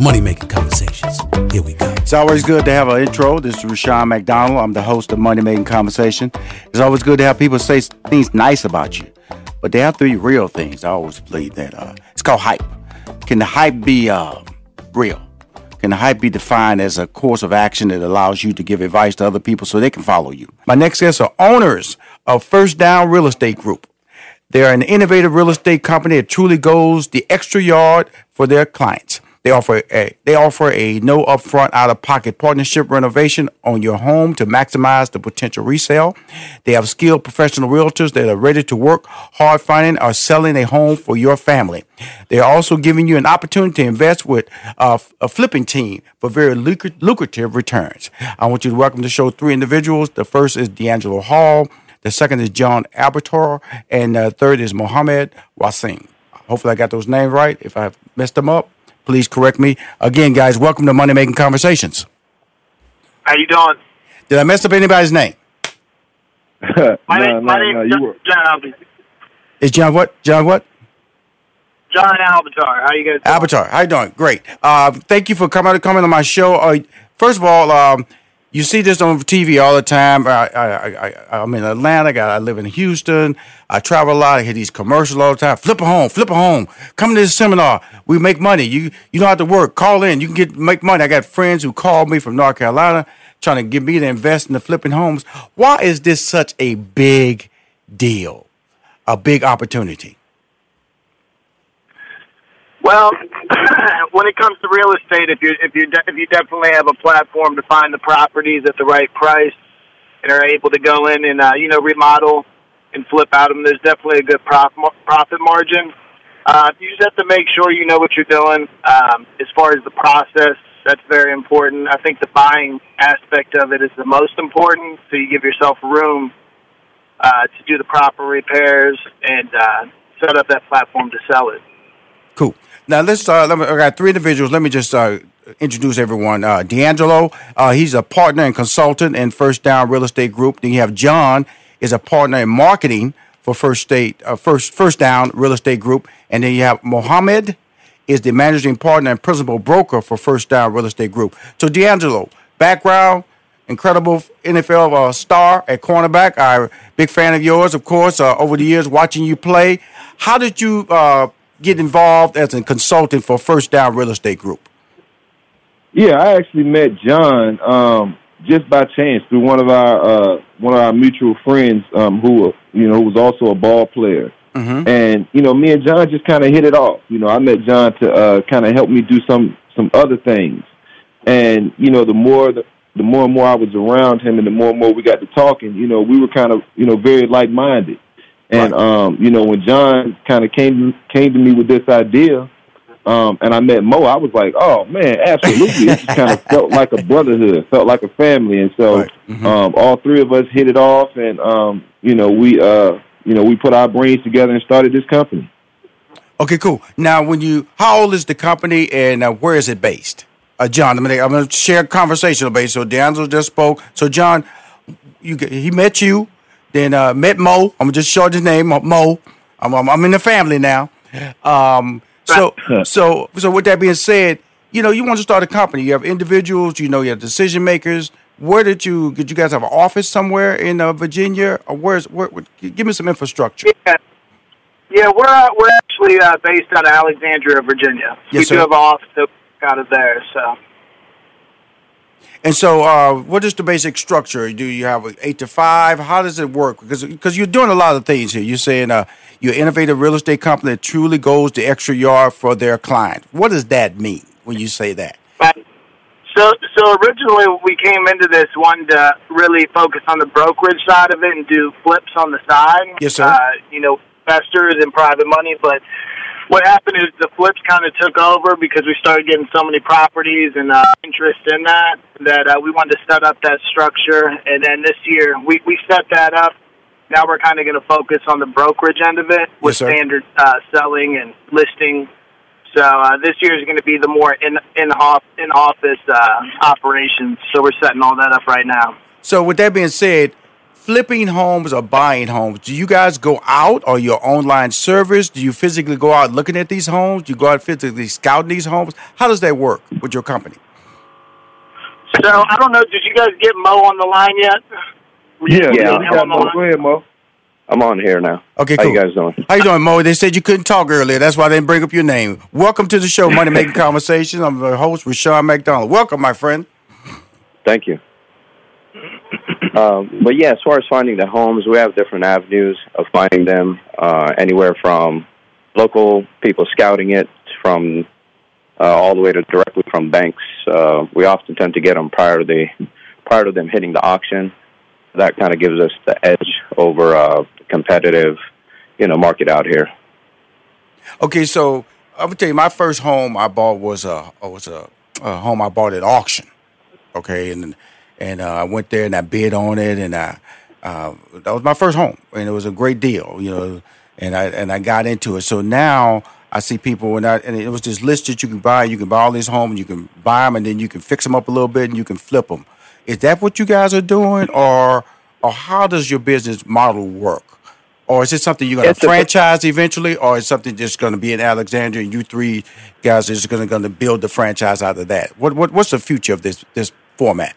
Money Making Conversations. Here we go. It's always good to have an intro. This is Rushion McDonald. I'm the host of Money Making Conversation. It's always good to have people say things nice about you, but they have be real things. I always believe that. Uh, it's called hype. Can the hype be uh, real? Can the hype be defined as a course of action that allows you to give advice to other people so they can follow you? My next guests are owners of First Down Real Estate Group. They're an innovative real estate company that truly goes the extra yard for their clients. They offer a they offer a no upfront out of pocket partnership renovation on your home to maximize the potential resale. They have skilled professional realtors that are ready to work hard finding or selling a home for your family. They're also giving you an opportunity to invest with uh, a, a flipping team for very lucrative returns. I want you to welcome to show three individuals. The first is DeAngelo Hall. The second is John Abertor, and the third is Mohammed Wasim. Hopefully, I got those names right. If I messed them up, please correct me. Again, guys, welcome to Money Making Conversations. How you doing? Did I mess up anybody's name? my no, name, my no, name no, John Albitar. Is John what? John what? John Albitar. How you guys? Doing? Albitar. How you doing? Great. Uh, thank you for coming coming on my show. Uh, first of all, um, you see this on TV all the time. I, I, I, I'm in Atlanta. I live in Houston. I travel a lot. I hear these commercials all the time. Flip a home, flip a home. Come to this seminar. We make money. You you don't have to work. Call in. You can get make money. I got friends who call me from North Carolina. trying to get me to invest in the flipping homes. Why is this such a big deal, a big opportunity? Well, when it comes to real estate, if you if you de- if you definitely have a platform to find the properties at the right price and are able to go in and uh, you know remodel and flip out them, there's definitely a good prof- profit margin. Uh, you just have to make sure you know what you're doing. Um, as far as the process, that's very important. I think the buying aspect of it is the most important, so you give yourself room uh, to do the proper repairs and uh, set up that platform to sell it. Cool. Now let's. Uh, let me, I got three individuals. Let me just uh, introduce everyone. Uh, DeAngelo, uh, he's a partner and consultant in First Down Real Estate Group. Then you have John, is a partner in marketing for First State, uh, First First Down Real Estate Group, and then you have Mohammed, is the managing partner and principal broker for First Down Real Estate Group. So DeAngelo, background, incredible NFL uh, star at cornerback. A big fan of yours, of course. Uh, over the years, watching you play, how did you uh, get involved as a consultant for First Down Real Estate Group? Yeah, I actually met John um, just by chance through one of our uh, one of our mutual friends um, who you know who was also a ball player. Mm-hmm. And you know, me and John just kind of hit it off. You know, I met John to uh, kind of help me do some some other things. And you know, the more the, the more and more I was around him, and the more and more we got to talking, you know, we were kind of you know very like minded. And right. um, you know, when John kind of came came to me with this idea, um, and I met Mo, I was like, oh man, absolutely. it just kind of felt like a brotherhood, felt like a family, and so right. mm-hmm. um, all three of us hit it off, and um, you know, we uh, you know, we put our brains together and started this company. Okay, cool. Now, when you, how old is the company, and uh, where is it based? Uh, John, I'm I'm gonna share conversational base. So DeAngelo just spoke. So John, you he met you then uh, met Mo. I'm just short his name, Mo. I'm, I'm, I'm in the family now. Um, so so so with that being said, you know you want to start a company. You have individuals. You know you have decision makers. Where did you did you guys have an office somewhere in uh, Virginia or where's where, where? Give me some infrastructure. Yeah, yeah we're uh, we're actually uh, based out of Alexandria, Virginia. Yes, we sir. do have an office out of there. So and so, uh, what is the basic structure? Do you have eight to five? How does it work? Because because you're doing a lot of things here. You're saying uh, you're an innovative real estate company that truly goes the extra yard for their client. What does that mean when you say that? So, so originally we came into this one to really focus on the brokerage side of it and do flips on the side. Yes, sir. Uh, you know, investors and private money, but what happened is the flips kind of took over because we started getting so many properties and uh, interest in that that uh, we wanted to set up that structure. And then this year we we set that up. Now we're kind of going to focus on the brokerage end of it with yes, standard uh, selling and listing. So uh, this year is going to be the more in in off in office uh, operations. So we're setting all that up right now. So with that being said, flipping homes or buying homes, do you guys go out or your online service? Do you physically go out looking at these homes? Do you go out physically scouting these homes? How does that work with your company? So I don't know. Did you guys get Mo on the line yet? Yeah, yeah. yeah Mo. Go ahead, Mo. I'm on here now. Okay, cool. How you guys doing? How you doing, Mo? They said you couldn't talk earlier. That's why they didn't bring up your name. Welcome to the show, Money Making Conversations. I'm the host, Rushion McDonald. Welcome, my friend. Thank you. Um, but yeah, as far as finding the homes, we have different avenues of finding them. Uh, anywhere from local people scouting it, from uh, all the way to directly from banks. Uh, we often tend to get them prior to the prior to them hitting the auction. That kind of gives us the edge over uh, competitive, you know, market out here. Okay, so I'm gonna tell you, my first home I bought was a was a, a home I bought at auction. Okay, and and uh, I went there and I bid on it, and I uh, that was my first home, and it was a great deal, you know, and I and I got into it. So now I see people, and I and it was this list that you can buy. You can buy all these homes, and you can buy them, and then you can fix them up a little bit, and you can flip them. Is that what you guys are doing, or or how does your business model work? Or is it something you're going to franchise eventually, or is something just going to be in Alexandria and you three guys are just going to build the franchise out of that? What, what what's the future of this this format?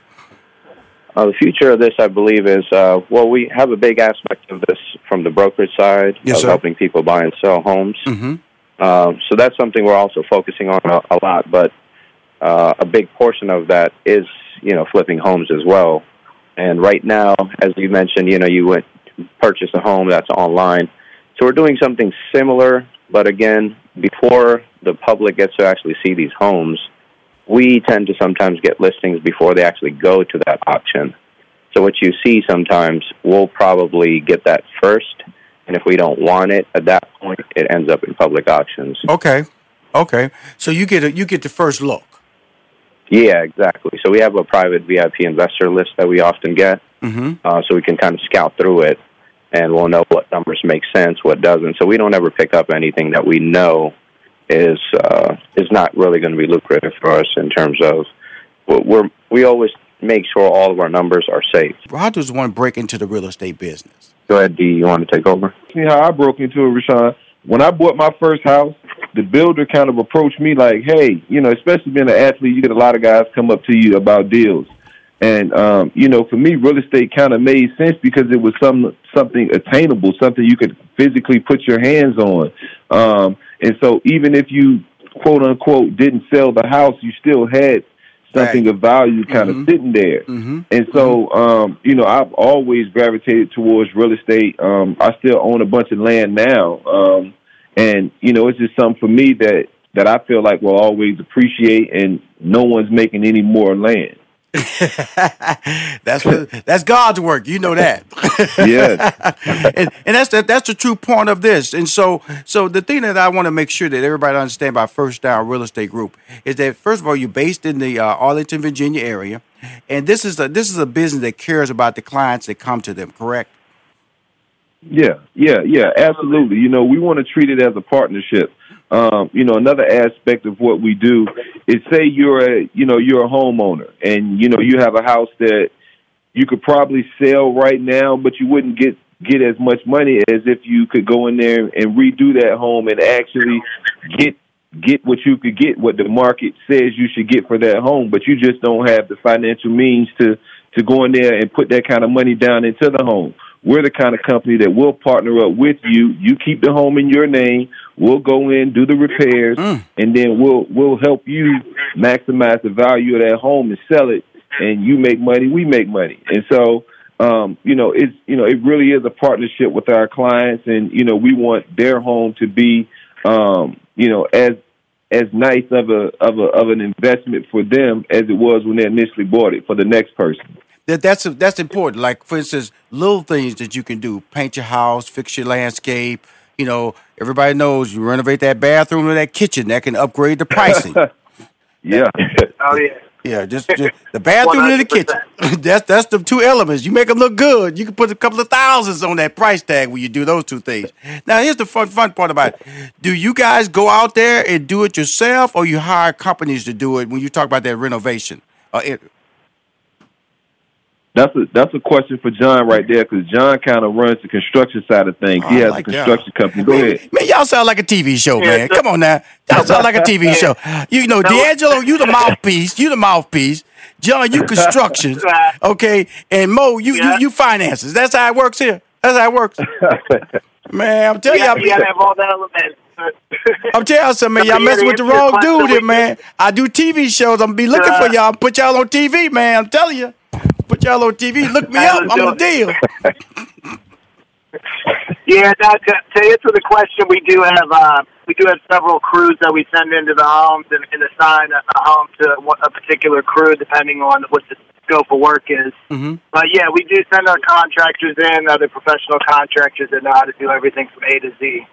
Uh, the future of this, I believe, is uh, well, we have a big aspect of this from the brokerage side yes, of sir. helping people buy and sell homes. Mm-hmm. Uh, so that's something we're also focusing on a, a lot. But uh, a big portion of that is you know, flipping homes as well. And right now, as you mentioned, you know, you went purchase a home that's online. So we're doing something similar, but again, before the public gets to actually see these homes, we tend to sometimes get listings before they actually go to that auction. So what you see sometimes, we'll probably get that first, and if we don't want it at that point, it ends up in public auctions. Okay, okay. So you get a, you get the first look. Yeah, exactly. So we have a private VIP investor list that we often get, mm-hmm. uh, so we can kind of scout through it, and we'll know what numbers make sense, what doesn't. So we don't ever pick up anything that we know is uh, is not really going to be lucrative for us in terms of we're we always make sure all of our numbers are safe. How does one break into the real estate business? Go ahead, D. You want to take over? See how I broke into it, Rushion. When I bought my first house, the builder kind of approached me like, "Hey, you know, especially being an athlete, you get a lot of guys come up to you about deals." And um, you know, for me, real estate kind of made sense because it was some something attainable, something you could physically put your hands on. Um, and so, even if you quote unquote didn't sell the house, you still had something right. of value kind mm-hmm. of sitting there. Mm-hmm. And so, um, you know, I've always gravitated towards real estate. Um, I still own a bunch of land now. Um, and, you know, it's just something for me that, that I feel like will always appreciate and no one's making any more land. that's what, that's God's work. You know that. yeah. and, and that's the, that's the true point of this. And so so the thing that I want to make sure that everybody understand about First Down Real Estate Group is that first of all you're based in the uh, Arlington, Virginia area, and this is a this is a business that cares about the clients that come to them. Correct? Yeah, yeah, yeah, absolutely. You know, we want to treat it as a partnership. Um, you know, another aspect of what we do is say you're a, you know, you're a homeowner and, you know, you have a house that you could probably sell right now, but you wouldn't get, get as much money as if you could go in there and redo that home and actually get, get what you could get, what the market says you should get for that home, but you just don't have the financial means to, to go in there and put that kind of money down into the home. We're the kind of company that will partner up with you. You keep the home in your name. We'll go in, do the repairs, mm. and then we'll we'll help you maximize the value of that home and sell it. And you make money, we make money. And so, um, you know, it's you know, it really is a partnership with our clients, and you know, we want their home to be, um, you know, as as nice of a of a of an investment for them as it was when they initially bought it for the next person that that's that's important. Like for instance, little things that you can do: paint your house, fix your landscape. You know, everybody knows you renovate that bathroom or that kitchen. That can upgrade the pricing. yeah. oh yeah. Yeah, just, just the bathroom 100%. and the kitchen. that's that's the two elements. You make them look good. You can put a couple of thousands on that price tag when you do those two things. Now, here's the fun fun part about it. Do you guys go out there and do it yourself, or you hire companies to do it when you talk about that renovation? Uh, that's a that's a question for John right there because John kind of runs the construction side of things. He oh, has like a construction y'all. company. Go man, ahead. Man, y'all sound like a TV show, man. Come on now, y'all sound like a TV show. You know, DeAngelo, you the mouthpiece. You the mouthpiece. John, you construction, okay, and Mo, you yeah. you, you finances. That's how it works here. That's how it works. man, I'm telling you, you, gotta have all the elements. I'm telling you something, man. Y'all messing with the wrong dude here, man. I do TV shows. I'm gonna be looking for uh. y'all. I'm put y'all on TV, man. I'm telling you. Y'all on TV. Look me up. I'm the deal. yeah, to, to answer the question, we do have uh, we do have several crews that we send into the homes and, and assign a, a home to a particular crew depending on what the scope of work is. Mm-hmm. But yeah, we do send our contractors in, other professional contractors that know how to do everything from A to Z.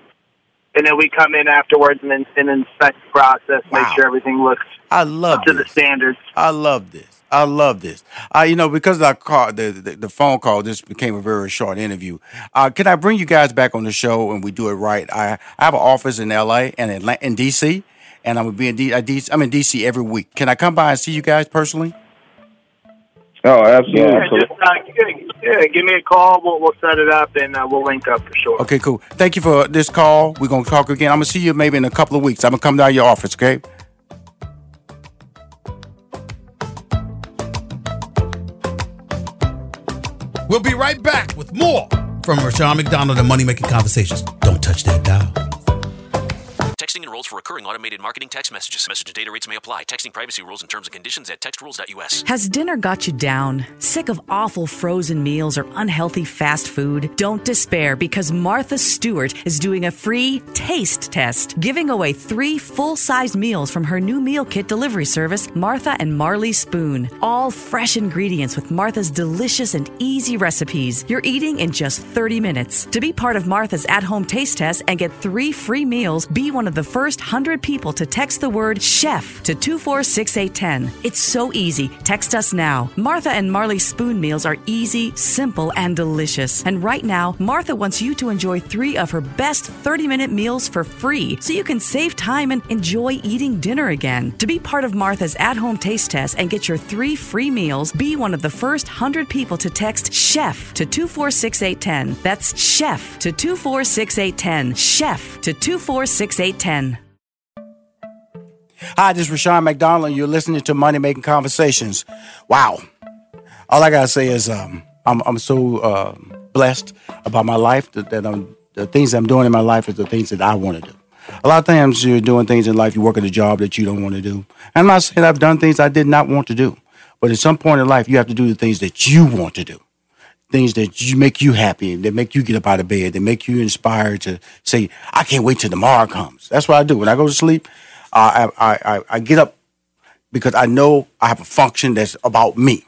And then we come in afterwards and, and inspect the process, wow. make sure everything looks I love up to this. the standards. I love this. I love this. Uh, you know, because I that call, the, the, the phone call, this became a very short interview. Uh, can I bring you guys back on the show and we do it right? I, I have an office in LA and Atlanta, in DC, and I'm gonna be in D, uh, DC, I'm in DC every week. Can I come by and see you guys personally? Oh, absolutely. Yeah, just, uh, yeah, give me a call. We'll, we'll set it up and uh, we'll link up for sure. Okay, cool. Thank you for this call. We're gonna talk again. I'm gonna see you maybe in a couple of weeks. I'm gonna come down to your office. Okay. We'll be right back with more from Rushion McDonald and Money Making Conversations. Don't touch that dial. Texting enrolls for recurring automated marketing text messages. Message and data rates may apply. Texting privacy rules and terms and conditions at textrules.us. Has dinner got you down? Sick of awful frozen meals or unhealthy fast food? Don't despair because Martha Stewart is doing a free taste test, giving away three full size meals from her new meal kit delivery service, Martha and Marley Spoon. All fresh ingredients with Martha's delicious and easy recipes. You're eating in just 30 minutes. To be part of Martha's at home taste test and get three free meals, be one of the first 100 people to text the word chef to 246810. It's so easy. Text us now. Martha and Marley Spoon meals are easy, simple, and delicious. And right now, Martha wants you to enjoy three of her best 30 minute meals for free so you can save time and enjoy eating dinner again. To be part of Martha's at home taste test and get your three free meals, be one of the first 100 people to text chef to 246810. That's chef to 246810. Chef to 2468810. Hi, this is Rushion McDonald, and you're listening to Money Making Conversations. Wow. All I gotta say is um, I'm I'm so uh, blessed about my life that, that I'm the things I'm doing in my life is the things that I want to do. A lot of times you're doing things in life, you work at a job that you don't want to do. And I'm not saying I've done things I did not want to do, but at some point in life, you have to do the things that you want to do. Things that you make you happy, that make you get up out of bed, that make you inspired to say, "I can't wait till tomorrow comes." That's what I do when I go to sleep. I, I I get up because I know I have a function that's about me.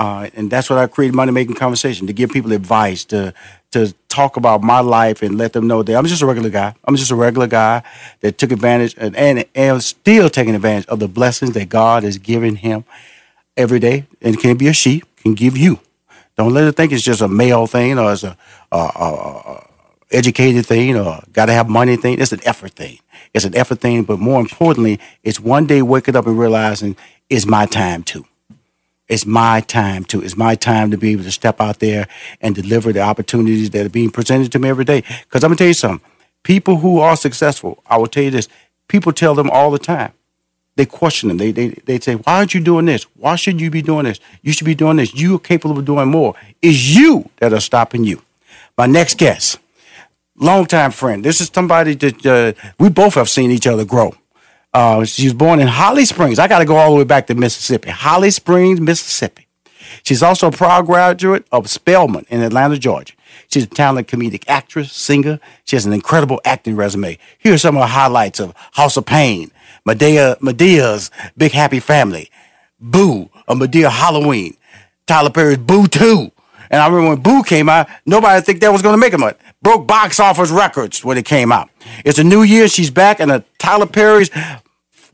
Uh, and that's what I created Money Making Conversation to give people advice, to to talk about my life and let them know that I'm just a regular guy. I'm just a regular guy that took advantage and, and, and still taking advantage of the blessings that God has given him every day. And can be a she, can give you. Don't let it think it's just a male thing or it's a, a, a, a educated thing or got to have money thing. It's an effort thing. It's an effort thing, but more importantly, it's one day waking up and realizing it's my time too. It's my time too. It's my time to be able to step out there and deliver the opportunities that are being presented to me every day. Because I'm gonna tell you something. People who are successful, I will tell you this. People tell them all the time. They question them. They they they say, "Why aren't you doing this? Why shouldn't you be doing this? You should be doing this. You are capable of doing more." It's you that are stopping you. My next guest, longtime friend. This is somebody that uh, we both have seen each other grow. Uh, she was born in Holly Springs. I got to go all the way back to Mississippi. Holly Springs, Mississippi. She's also a proud graduate of Spelman in Atlanta, Georgia. She's a talented comedic actress, singer. She has an incredible acting resume. Here are some of the highlights of House of Payne, Madea, Madea's Big Happy Family, Boo, a Madea Halloween, Tyler Perry's Boo 2. And I remember when Boo came out, nobody think that was going to make a it. Broke box office records when it came out. It's a new year. She's back in a Tyler Perry's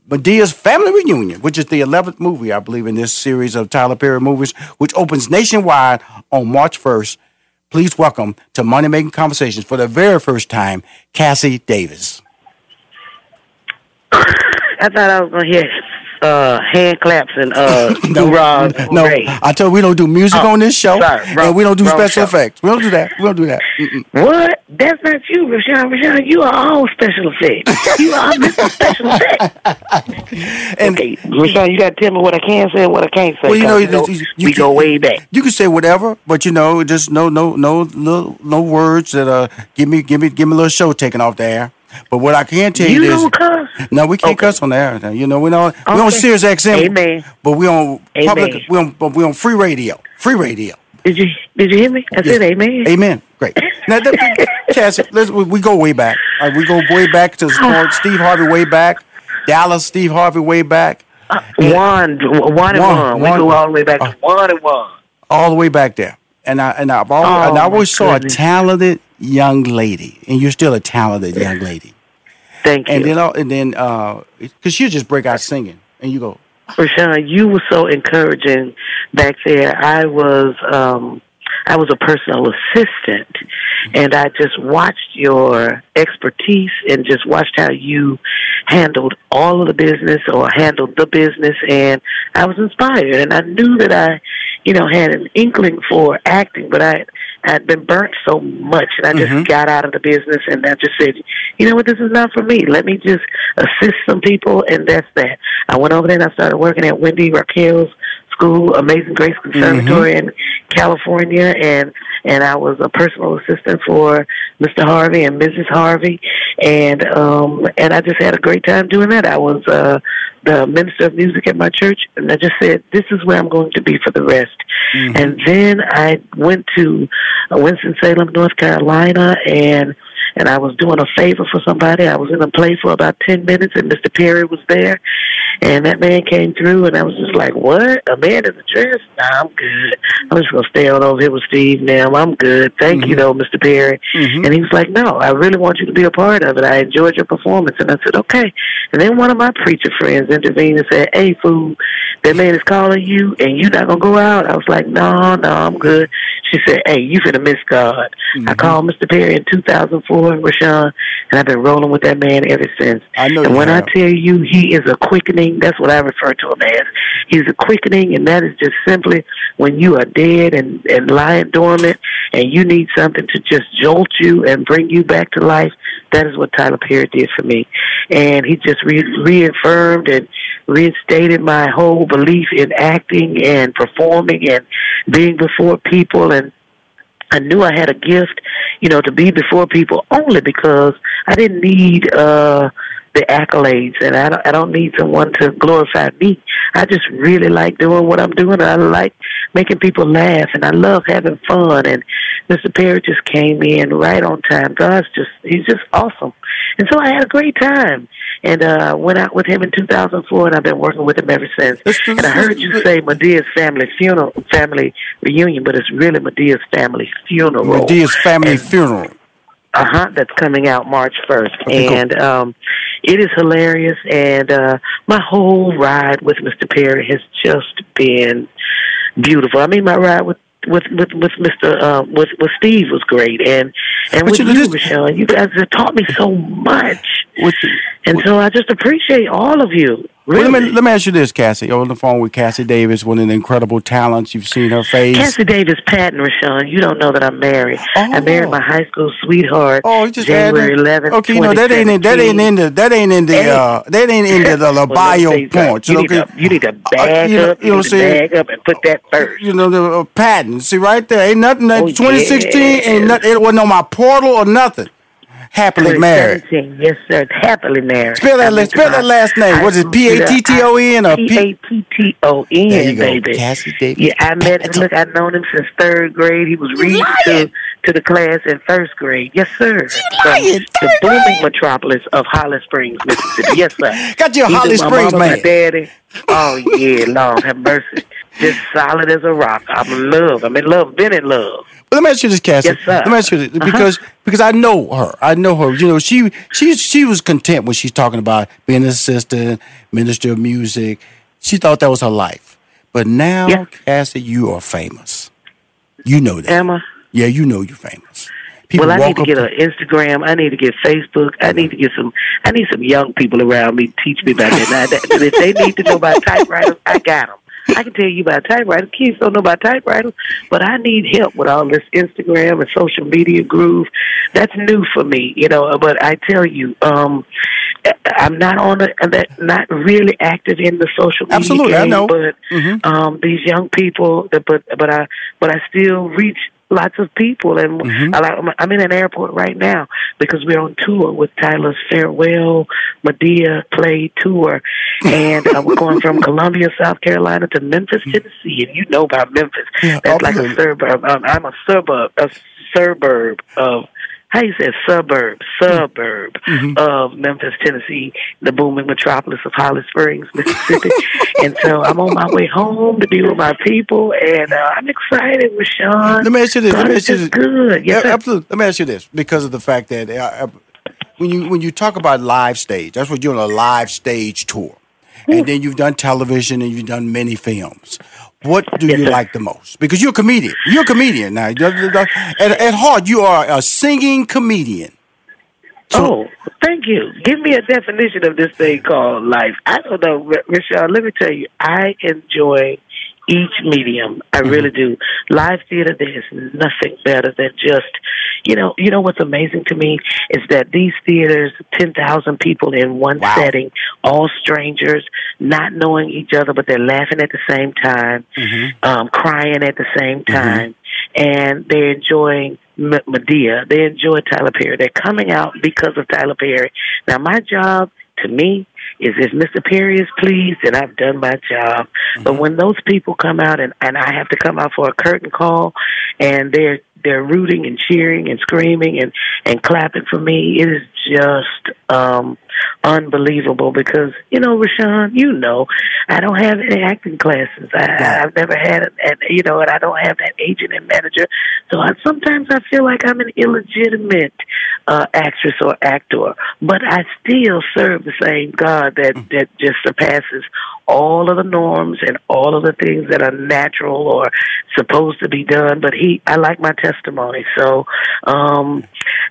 Madea's Family Reunion, which is the 11th movie, I believe, in this series of Tyler Perry movies, which opens nationwide on March 1st. Please welcome to Money Making Conversations for the very first time, Cassie Davis. I thought I was going to hear uh, hand claps and uh, no, no, hooray. I told you we don't do music Oh, on this show, sorry, wrong- and we don't do special show. effects. We don't do that. We don't do that. Mm-mm. What? That's not you, Rushion. Rushion, you are all special effects. You are Mr. Special Effects. okay, Rushion, you got to tell me what I can say and what I can't say. Well, you know, you, you we can- go way back. You can say whatever, but you know, just no, no, no, no, no words that uh give me, give me, give me a little show taken off the air. But what I can tell you, You is, don't cuss? no, we can't cuss on the air. Now, You know, we don't, we on Okay. Sirius XM, Amen. but we on Amen. public, we on, but we on free radio, free radio. Did you Did you hear me? I said amen. Amen. Great. Now, that, Cassie, let's, we we go way back. Uh, we go way back to ah. sport. Steve Harvey way back. Dallas, Steve Harvey way back. Uh, one, one and one. We go all the way back to one and one. all the way back there. And I and I've always, Oh, and I oh, always saw a talented young lady, and you're still a talented young lady. Thank and you. then uh, and then because you just break out singing, and you go, Rushion, you were so encouraging back there. I was um I was a personal assistant and I just watched your expertise and just watched how you handled all of the business or handled the business and I was inspired and I knew that I, you know, had an inkling for acting, but I I'd been burnt so much and I just Mhm. got out of the business and I just said, you know what, this is not for me. Let me just assist some people and that's that. I went over there and I started working at Wendy Raquel's school, Amazing Grace Conservatory in California, and and I was a personal assistant for Mr. Harvey and Mrs. Harvey, and um, and I just had a great time doing that. I was uh, the minister of music at my church, and I just said, "This is where I'm going to be for the rest." Mm-hmm. And then I went to Winston Salem, North Carolina, and and I was doing a favor for somebody. I was in a play for about ten minutes, and Mr. Perry was there, and that man came through, and I was just like, "What? A man in a dress? Nah, I'm good. I'm just gonna stay on over here with Steve now. I'm good. Thank you, mm-hmm. though, Mr. Perry." Mm-hmm. And he was like, "No, I really want you to be a part of it. I enjoyed your performance." And I said, "Okay." And then one of my preacher friends intervened and said, "Hey, fool, that man is calling you, and you're not gonna go out?" I was like, "No, no, I'm good." She said, "Hey, you finna miss God." I mm-hmm. called Mr. Perry in 2004, Rushion, and I've been rolling with that man ever since. I know And when I tell you he is a quickening, that's what I refer to him as. He's a quickening, and that is just simply when you are dead and, and lying dormant, and you need something to just jolt you and bring you back to life. That is what Tyler Perry did for me, and he just re- reaffirmed and reinstated my whole belief in acting and performing and being before people and I knew I had a gift, you know, to be before people only because I didn't need uh the accolades and I don't I don't need someone to glorify me. I just really like doing what I'm doing. I like making people laugh and I love having fun and Mr. Perry just came in right on time. God's just he's just awesome. And so I had a great time. And uh went out with him in two thousand four and I've been working with him ever since. And I heard you say Madea's family funeral family reunion, but it's really Madea's family funeral. Madea's family funeral. Uh huh. That's coming out March first, Okay, cool. and um, it is hilarious. And uh, my whole ride with Mr. Perry has just been beautiful. I mean, my ride with with with with Mr. Uh, with with Steve was great, and and But with you you, this- Michelle, you guys have taught me so much. and so I just appreciate all of you. Well, let, me, let me ask you this, Cassie. You're on the phone with Cassie Davis, one of the incredible talents. You've seen her face. Cassie Davis Patton, Rushion, you don't know that I'm married. I married my high school sweetheart. Oh, you just January 11th. Okay, you know that ain't in, that ain't in the that ain't in the Hey. uh that ain't in the, the Well, bio me you okay? You, need to, you need to bag you know- up. you know You, need saying? bag up and put that first. You know the uh, patent. See right there, ain't nothing. That Oh, 2016 ain't nothing. It wasn't on my portal or nothing. Happily married. 2017, Yes, sir. Happily married. Spell that. I spell that last name. high Was it P A T T O N or P? A T T O There you go, baby. Cassie Davis. Yeah, I met. Him, look, I've known him since third grade. He was reading to to the class in first grade. Yes, sir. Lying, the booming metropolis of Holly Springs, Mississippi. Yes, sir. Got you a Holly Springs man. Daddy. Oh yeah, Lord have mercy. Just solid as a rock. I'm in love. I'm in love. Been in love. But let me ask you this, Cassie. Yes, sir. Let me ask you this Uh-huh. because because I know her. I know her. You know, she she she was content when she's talking about being an assistant, minister of music. She thought that was her life. But now, Cassie, you are famous. You know that. Am I? Yeah, you know you're famous. People well, I need to get an Instagram. I need to get Facebook. I need to get some. I need some young people around me teach me about that. Now, that if they need to know about typewriters, I got them. I can tell you about typewriters. Kids don't know about typewriters, but I need help with all this Instagram and social media groove. That's new for me, you know. But I tell you, um, I'm not on that, not really active in the social media Absolutely, I know. But um, these young people, that- but but I but I still reach lots of people, and Mm-hmm. Like, I'm in an airport right now because we're on tour with Tyler's farewell Madea play tour, and uh, we're going from Columbia, South Carolina, to Memphis, Tennessee, and you know about Memphis. That's like a suburb. Um, I'm a suburb, a suburb of. How you say suburb, suburb Mm-hmm. of Memphis, Tennessee, the booming metropolis of Holly Springs, Mississippi. and so I'm on my way home to be with my people, and uh, I'm excited with Sean. Let me ask you this. Let me is ask you this. good. Yes, Yeah, absolutely. Let me ask you this because of the fact that uh, uh, when you when you talk about live stage, that's what you're on a live stage tour, and then you've done television and you've done many films. What do you like the most? Because you're a comedian. You're a comedian now. At, at heart, you are a singing comedian. oh, thank you. Give me a definition of this thing called life. I don't know, Michelle. Let me tell you, I enjoy each medium. I Mm-hmm. really do. Live theater, there's nothing better than just you know, you know what's amazing to me is that these theaters, ten thousand people in one Wow. setting, all strangers, not knowing each other, but they're laughing at the same time, mm-hmm. um, crying at the same mm-hmm. time, and they're enjoying M- Madea. They enjoy Tyler Perry. They're coming out because of Tyler Perry. Now, my job to me is if Mr. Perry is pleased, then I've done my job. But mm-hmm. when those people come out and, and I have to come out for a curtain call and they're they're rooting and cheering and screaming and, and clapping for me, it is just um unbelievable because, you know, Rushion, you know, I don't have any acting classes. I, I've never had, an, you know, and I don't have that agent and manager. So I, sometimes I feel like I'm an illegitimate uh, actress or actor, but I still serve the same God that, that just surpasses all of the norms and all of the things that are natural or supposed to be done. But he, I like my testimony. So, um,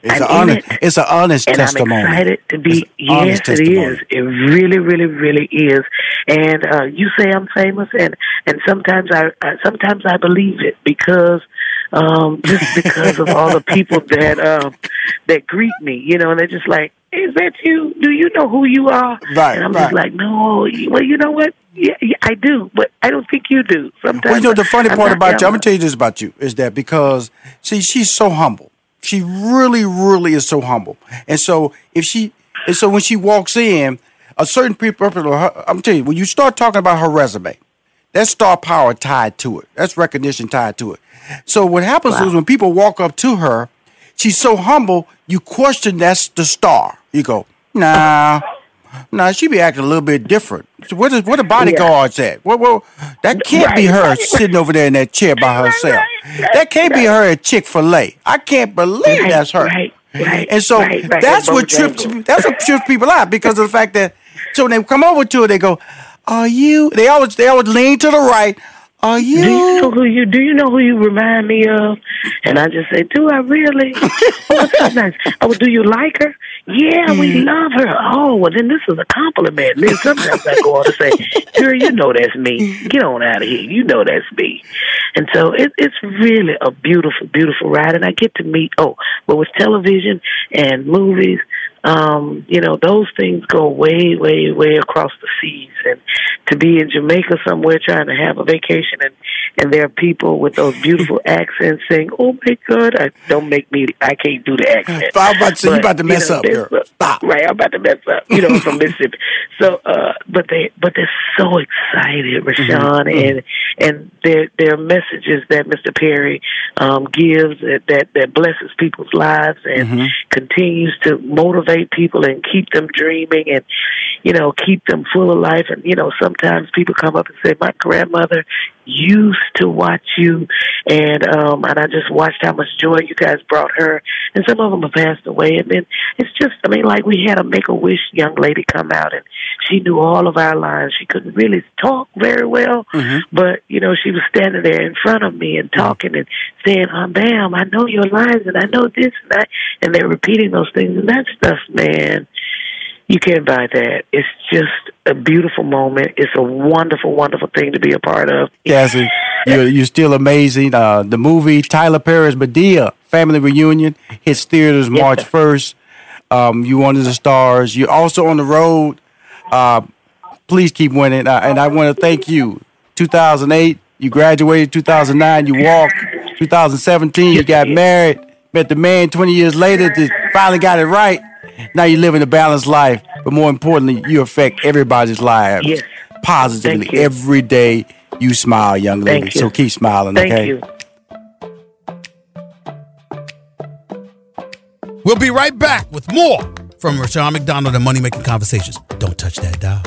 It's I'm an honest, it. it's an honest and testimony. I'm excited to be. Yes, it is. It really, really, really is. And uh, you say I'm famous, and and sometimes I, I sometimes I believe it because um, just because of all the people that um, that greet me, you know, and they're just like, "Is that you? Do you know who you are?" Right, And I'm right. just like, "No." Well, you know what? Yeah, yeah, I do, but I don't think you do. Sometimes. Well, you know the funny I'm part about you. I'm gonna tell you this about you is that because see, she's so humble. She really, really is so humble. And so if she, and so when she walks in, a certain people, I'm telling you, when you start talking about her resume, that's star power tied to it. That's recognition tied to it. So what happens is when people walk up to her, she's so humble, you question that's the star. You go, nah. Nah, she be acting a little bit different. So What is what the bodyguards at? Well, well, that can't be her sitting over there in that chair by herself. That can't be her at Chick Fil A. I can't believe Right, that's her. right, right, and so right, right. that's what trips that's what trips people out because of the fact that so when they come over to her, they go, "Are you?" They always they always lean to the right. Are you? Do you know who you do you know who you remind me of? And I just say, Do I really? oh, what's so nice. Oh, do you like her? Yeah, we love her. Oh, well then this is a compliment. And then sometimes I go on to say, Girl, you know that's me. Get on out of here. You know that's me. And so it, it's really a beautiful, beautiful ride. And I get to meet oh, but with television and movies, um, you know, those things go way, way, way across the seas. And to be in Jamaica somewhere trying to have a vacation and, and there are people with those beautiful accents saying, Oh my God, I don't make me I can't do the accent. I'm about to say, you But, about to mess know, up, girl. a- Right, I'm about to mess up. You know, from Mississippi. So uh but they but they're so excited, Rushion, Mhm. and and their their messages that Mr. Perry um gives that that, that blesses people's lives and Mhm. continues to motivate people and keep them dreaming and you know keep them full of life. And you know sometimes people come up and say my grandmother used to watch you. And um and I just watched how much joy you guys brought her. And some of them have passed away. And then it's just I mean like we had a make a wish young lady come out and she knew all of our lines. She couldn't really talk very well but you know she was standing there in front of me and talking and saying um bam I know your lines and I know this and that and they're repeating those things. And that stuff man you can't buy that. It's just a beautiful moment. It's a wonderful, wonderful thing to be a part of. Cassie, you're, you're still amazing. Uh, the movie Tyler Perry's Madea Family Reunion hits theaters March 1st. Um, you one of the stars. You're also on the road. Uh, please keep winning. Uh, and I want to thank you. 2008, you graduated. 2009, you walked. 2017, you got married. Met the man 20 years later, just finally got it right. Now you're living a balanced life. But more importantly, you affect everybody's lives Yes. positively Thank you. every day. You smile, young lady. Thank you. So keep smiling, Thank okay? you. We'll be right back with more from Rushion McDonald and Money Making Conversations. Don't touch that dial.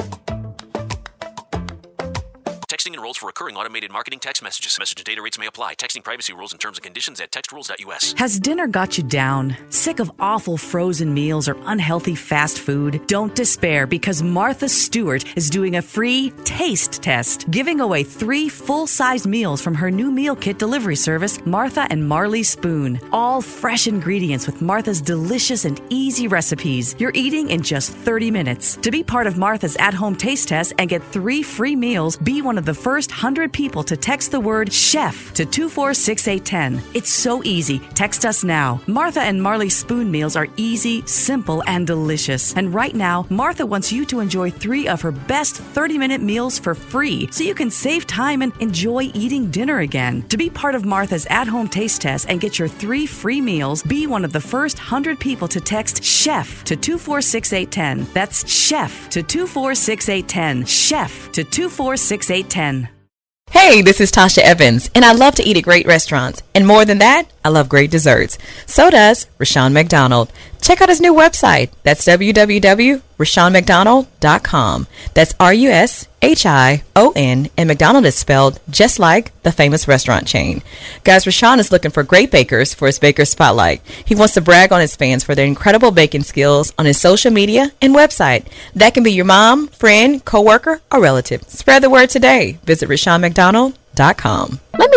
Texting enrolls for recurring automated marketing text messages. Message and data rates may apply. Texting privacy rules and terms and conditions at textrules.us. Has dinner got you down? Sick of awful frozen meals or unhealthy fast food? Don't despair because Martha Stewart is doing a free taste test, giving away three full sized meals from her new meal kit delivery service, Martha and Marley Spoon. All fresh ingredients with Martha's delicious and easy recipes. You're eating in just 30 minutes. To be part of Martha's at home taste test and get three free meals, be one of the first first 100 people to text the word chef to 246810. It's so easy. Text us now. Martha and Marley spoon meals are easy, simple, and delicious. And right now, Martha wants you to enjoy three of her best 30 minute meals for free so you can save time and enjoy eating dinner again. To be part of Martha's at home taste test and get your three free meals, be one of the first 100 people to text chef to 246810. That's chef to 246810. Chef to 246810. Hey, this is Tasha Evans, and I love to eat at great restaurants. And more than that, I love great desserts. So does Rushion McDonald. Check out his new website. That's www.rushionmcdonald.com. That's R-U-S-H-I-O-N, and McDonald is spelled just like the famous restaurant chain. Guys, Rushion is looking for great bakers for his Baker Spotlight. He wants to brag on his fans for their incredible baking skills on his social media and website. That can be your mom, friend, coworker, or relative. Spread the word today. Visit me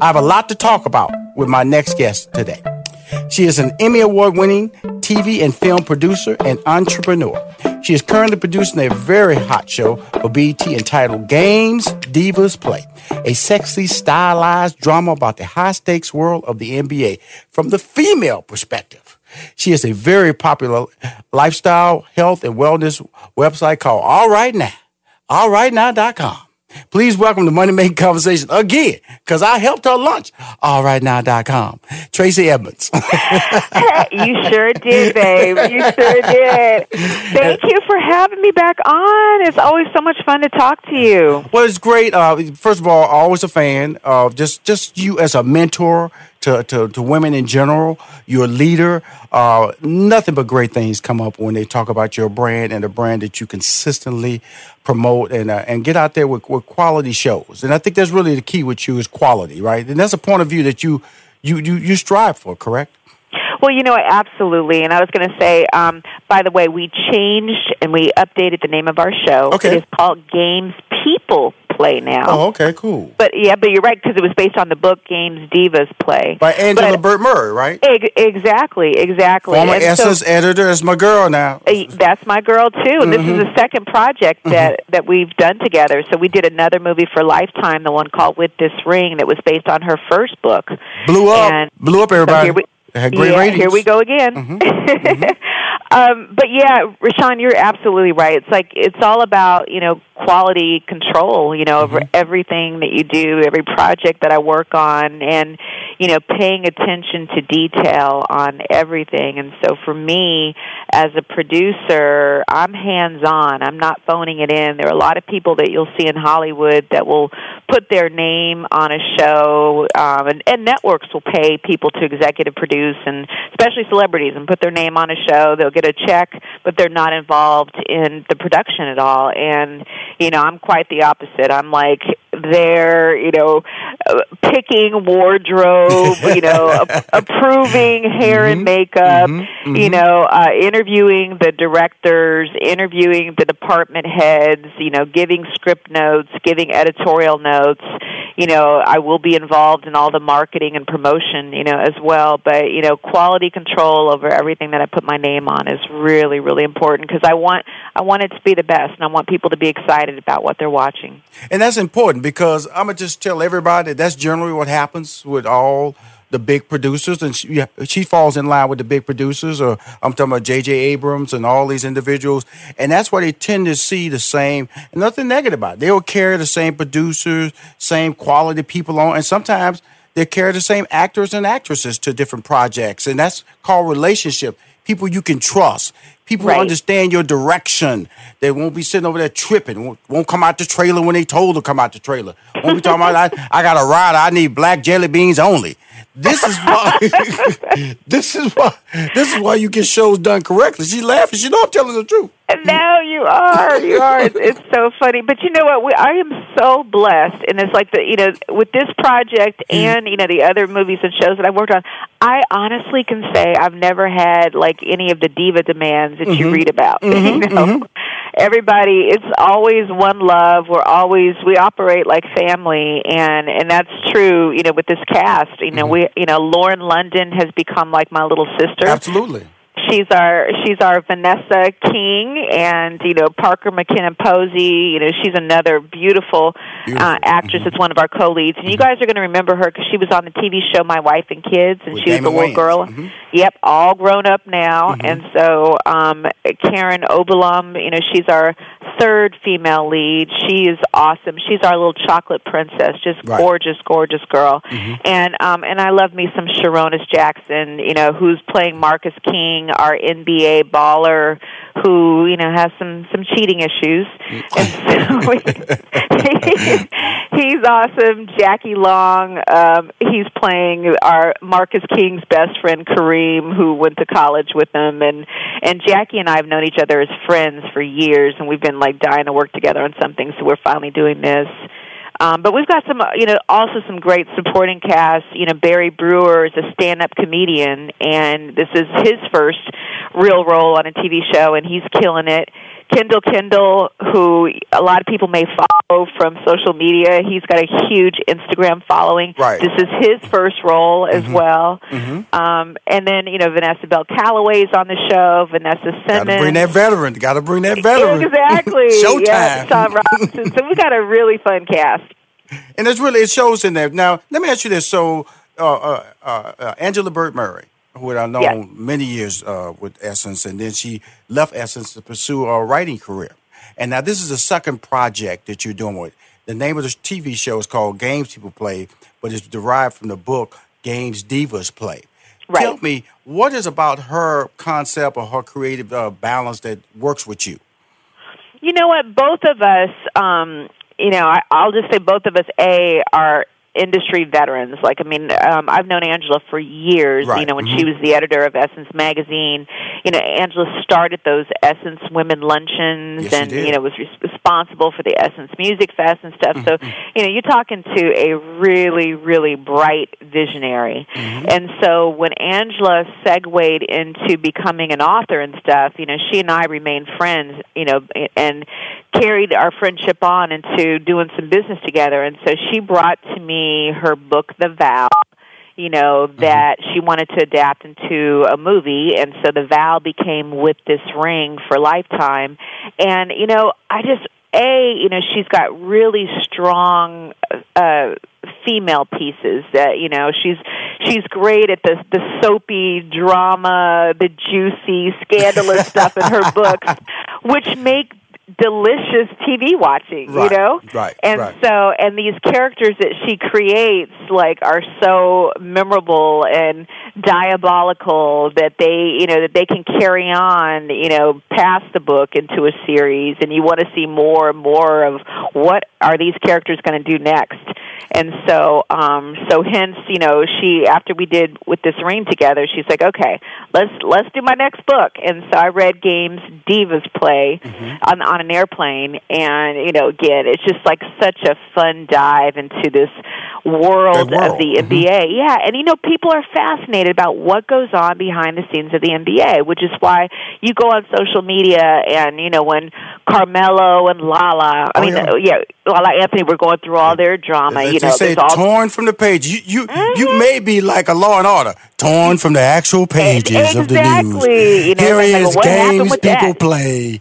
I have a lot to talk about with my next guest today. She is an Emmy Award winning TV and film producer and entrepreneur. She is currently producing a very hot show for BET entitled Games Divas Play, a sexy, stylized drama about the high stakes world of the NBA from the female perspective. She has a very popular lifestyle, health, and wellness website called All Right Now, allrightnow.com. Please welcome to Money Making Conversation again, because I helped her launch allrightnow.com. Tracy Edmonds. you sure did, babe. You sure did. Thank you for having me back on. It's always so much fun to talk to you. Well, it's great. Uh, first of all, always a fan of just, just you as a mentor to, to, to women in general. You're a leader. Uh, nothing but great things come up when they talk about your brand and the brand that you consistently promote and uh, and get out there with, with quality shows. And I think that's really the key with you is quality, right? And that's a point of view that you you you, you strive for, correct? Well, you know, absolutely. And I was going to say, um, by the way, we changed and we updated the name of our show. Okay. It is called Games People Play now. Oh, okay, cool. But yeah, but you're right because it was based on the book Games Divas Play By Angela But- Burt Murray, right? Eg- exactly, exactly. Former And so- Essence editor. That's my girl now. Uh, That's my girl too, and this is the mm-hmm. second project mm-hmm. that that we've done together. So we did another movie for Lifetime, the one called With This Ring, that was based on her first book. Blew up. And Blew up so everybody. here we- had great yeah, ratings. here we go again. Mm-hmm. um, but yeah, Rushion, you're absolutely right. It's like it's all about you know quality control. You know, over everything that you do, every project that I work on, and you know, paying attention to detail on everything. And so for me, as a producer, I'm hands on. I'm not phoning it in. There are a lot of people that you'll see in Hollywood that will put their name on a show, um, and, and networks will pay people to executive produce, and especially celebrities, and put their name on a show. They'll get a check, but they're not involved in the production at all. And you know, I'm quite the opposite. I'm like they're you know uh, picking wardrobe, you know, approving hair and makeup, you know, uh, interviewing the directors, interviewing the department heads, you know, giving script notes, giving editorial notes. You know, I will be involved in all the marketing and promotion, you know, as well. But you know, quality control over everything that I put my name on is really, really important because I want I want it to be the best, and I want people to be excited about what they're watching. And that's important because I'm gonna just tell everybody that's generally what happens with all the big producers, and she, she falls in line with the big producers. Or I'm talking about J.J. Abrams and all these individuals, and that's why they tend to see the same. Nothing negative about it. They will carry the same producers, same quality people on, and sometimes they carry the same actors and actresses to different projects, and that's called relationship. People you can trust, People Right. understand your direction. They won't be sitting over there tripping. Won't, won't come out the trailer when they told to come out the trailer. Won't be talking about I, I got a rider. I need black jelly beans only. This is why. this is why. This is why you get shows done correctly. She laughing. She know I'm telling the truth. No, you are. You are. It's, it's so funny. But you know what? We, I am so blessed, and it's like the you know with this project mm. and you know the other movies and shows that I've worked on. I honestly can say I've never had like any of the diva demands that you Mhm. read about. Mhm, you know, everybody. It's always one love. We're always we operate like family, and and that's true. You know, with this cast. You know, we you know Lauren London has become like my little sister. Absolutely. She's our she's our Vanessa King, and you know Parker McKenna Posey. You know she's another beautiful, Uh, actress. It's one of our co-leads, and you guys are going to remember her because she was on the TV show My Wife and Kids, and With she was the Damon little girl. Yep, all grown up now, and so um, Karen Obolum. You know she's our third female lead. She is awesome. She's our little chocolate princess, just Right. gorgeous, gorgeous girl. And um, and I love me some Sharonis Jackson. You know who's playing Marcus King, our NBA baller, who you know has some some cheating issues. And so he, he's awesome. Jackie Long, um, he's playing our Marcus King's best friend Kareem, who went to college with him, and and Jackie and I have known each other as friends for years, and we've been like dying to work together on something. So we're finally doing this. Um, but we've got some, uh, you know, also some great supporting cast. You know, Barry Brewer is a stand-up comedian, and this is his first real role on a TV show, and he's killing it. Kendall Kyndall, who a lot of people may follow from social media, he's got a huge Instagram following. Right. This is his first role as well. Mm-hmm. Um, and then, you know, Vanessa Bell Calloway is on the show. Vanessa Simmons. Got to bring that veteran. Got to bring that veteran. Exactly. Showtime. Yeah, Sean Robinson. so we got a really fun cast. And it's really it shows in there. Now, let me ask you this: so, uh, uh, uh, uh, Angela Burt Murray, who I've known Yeah. many years uh, with Essence, and then she left Essence to pursue a writing career. And now this is the second project that you're doing with. The name of the TV show is called Games People Play, but it's derived from the book Games Divas Play. Right. Tell me what is about her concept or her creative uh, balance that works with you. You know what? Both of us, um, you know, I, I'll just say both of us, A, are industry veterans. Like, I mean, um, I've known Angela for years. You know, when Mhm. she was the editor of Essence magazine, you know, Angela started those Essence Women luncheons, Yes, and you know, was res- responsible for the Essence Music Fest and stuff. So, mm-hmm. you know, you're talking to a really, really bright visionary. Mm-hmm. And so, when Angela segued into becoming an author and stuff, you know, she and I remained friends. You know, and carried our friendship on into doing some business together. And so, she brought to me her book, The Vow you know mm-hmm. that she wanted to adapt into a movie and so the vow became with this ring for lifetime and you know i just a you know she's got really strong uh female pieces that you know she's she's great at the the soapy drama the juicy scandalous stuff in her books which make delicious tv watching Right, you know? right, and right. so and these characters that she creates like are so memorable and diabolical that they you know that they can carry on you know past the book into a series. And you want to see more and more of what are these characters going to do next and so um so hence you know she after we did with this ring together she's like okay let's let's do my next book. And so i read games divas play on on an airplane and you know again it's just like such a fun dive into this world, world. of the NBA yeah and you know people are fascinated about what goes on behind the scenes of the NBA which is why you go on social media and you know when Carmelo and Lala I Oh, mean yeah. yeah Lala Anthony were going through all their drama you they know say, all torn from the page. You you you may be like a Law and Order, torn from the actual pages of the news. Exactly. You know, Here like, is happened games people that? play.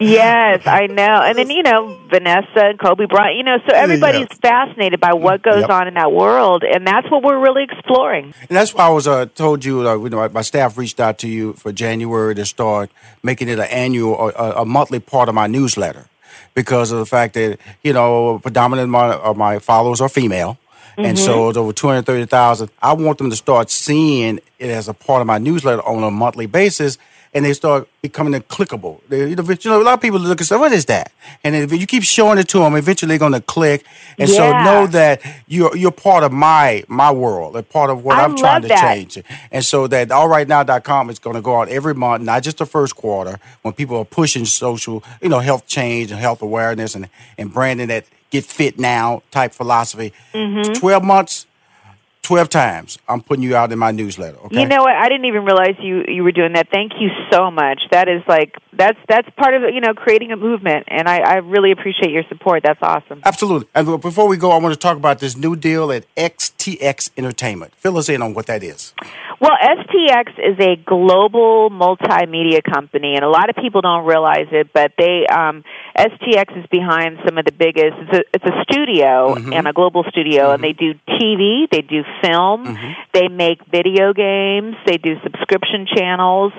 yes, I know. And then you know Vanessa and Kobe Bryant. You know, so everybody's fascinated by what goes Yep. on in that world, and that's what we're really exploring. And that's why I was uh, told you. Uh, you know, my staff reached out to you for January to start making it an annual or a, a monthly part of my newsletter because of the fact that you know predominant of my, of my followers are female. And Mm-hmm. so it's over 230,000. I want them to start seeing it as a part of my newsletter on a monthly basis. And they start becoming clickable. They, you know, a lot of people look and say, "What is that?" And if you keep showing it to them, eventually they're going to click. And so know that you're you're part of my my world, a part of what I I'm trying to that. change. And so that allrightnow.com is going to go out every month, not just the first quarter, when people are pushing social, you know, health change and health awareness and and branding that get fit now type philosophy. Mhm. Twelve months. 12 times I'm putting you out in my newsletter. Okay. You know what? I didn't even realize you you were doing that. Thank you so much. That is like that's that's part of you know creating a movement, and I I really appreciate your support. That's awesome. Absolutely. And before we go, I want to talk about this new deal at STX Entertainment. Fill us in on what that is. Well, STX is a global multimedia company, and a lot of people don't realize it. But they, um, STX is behind some of the biggest. It's a, it's a studio Mm-hmm. and a global studio, and they do TV, they do film, Mm-hmm. they make video games, they do subscription channels,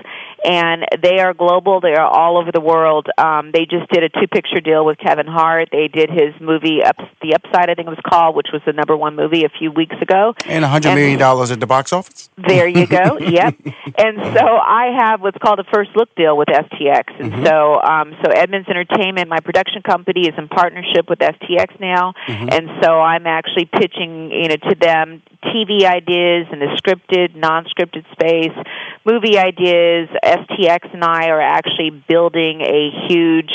and they are global. They are all over the world. Um, they just did a two-picture deal with Kevin Hart. They did his movie Up, The Upside, I think it was called, which was the number one movie a few weeks ago. And $100 million at the box office? There you go. yep. And so I have what's called a first look deal with STX, and Mm-hmm. so um, so Edmonds Entertainment, my production company, is in partnership with STX now, Mm-hmm. and so I'm actually pitching you know to them TV ideas in the scripted, non-scripted space, movie ideas. STX and I are actually building a huge